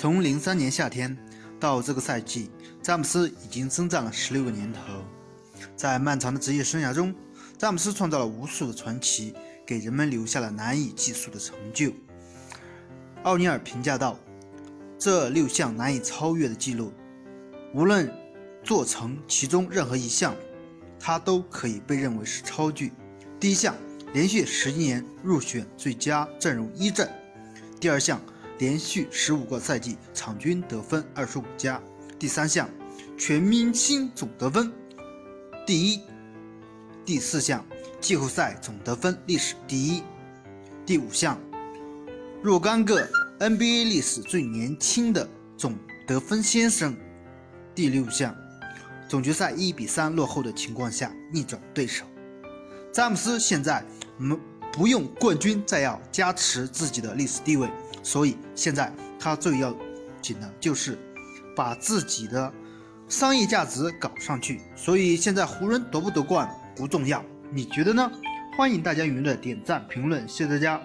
从零三年夏天到这个赛季，詹姆斯已经征战了十六个年头。在漫长的职业生涯中，詹姆斯创造了无数的传奇，给人们留下了难以计数的成就。奥尼尔评价道：“这六项难以超越的记录，无论做成其中任何一项，他都可以被认为是超巨。第一项，连续十一年入选最佳阵容一阵；第二项。”连续十五个赛季场均得分二十五加。第三项，全明星总得分第一。第四项，季后赛总得分历史第一。第五项，若干个 NBA 历史最年轻的总得分先生。第六项，总决赛一比三落后的情况下逆转对手。詹姆斯现在没不用冠军，再要加持自己的历史地位。所以现在他最要紧的就是把自己的商业价值搞上去。所以现在湖人夺不夺冠不重要，你觉得呢？欢迎大家踊跃点赞评论，谢谢大家。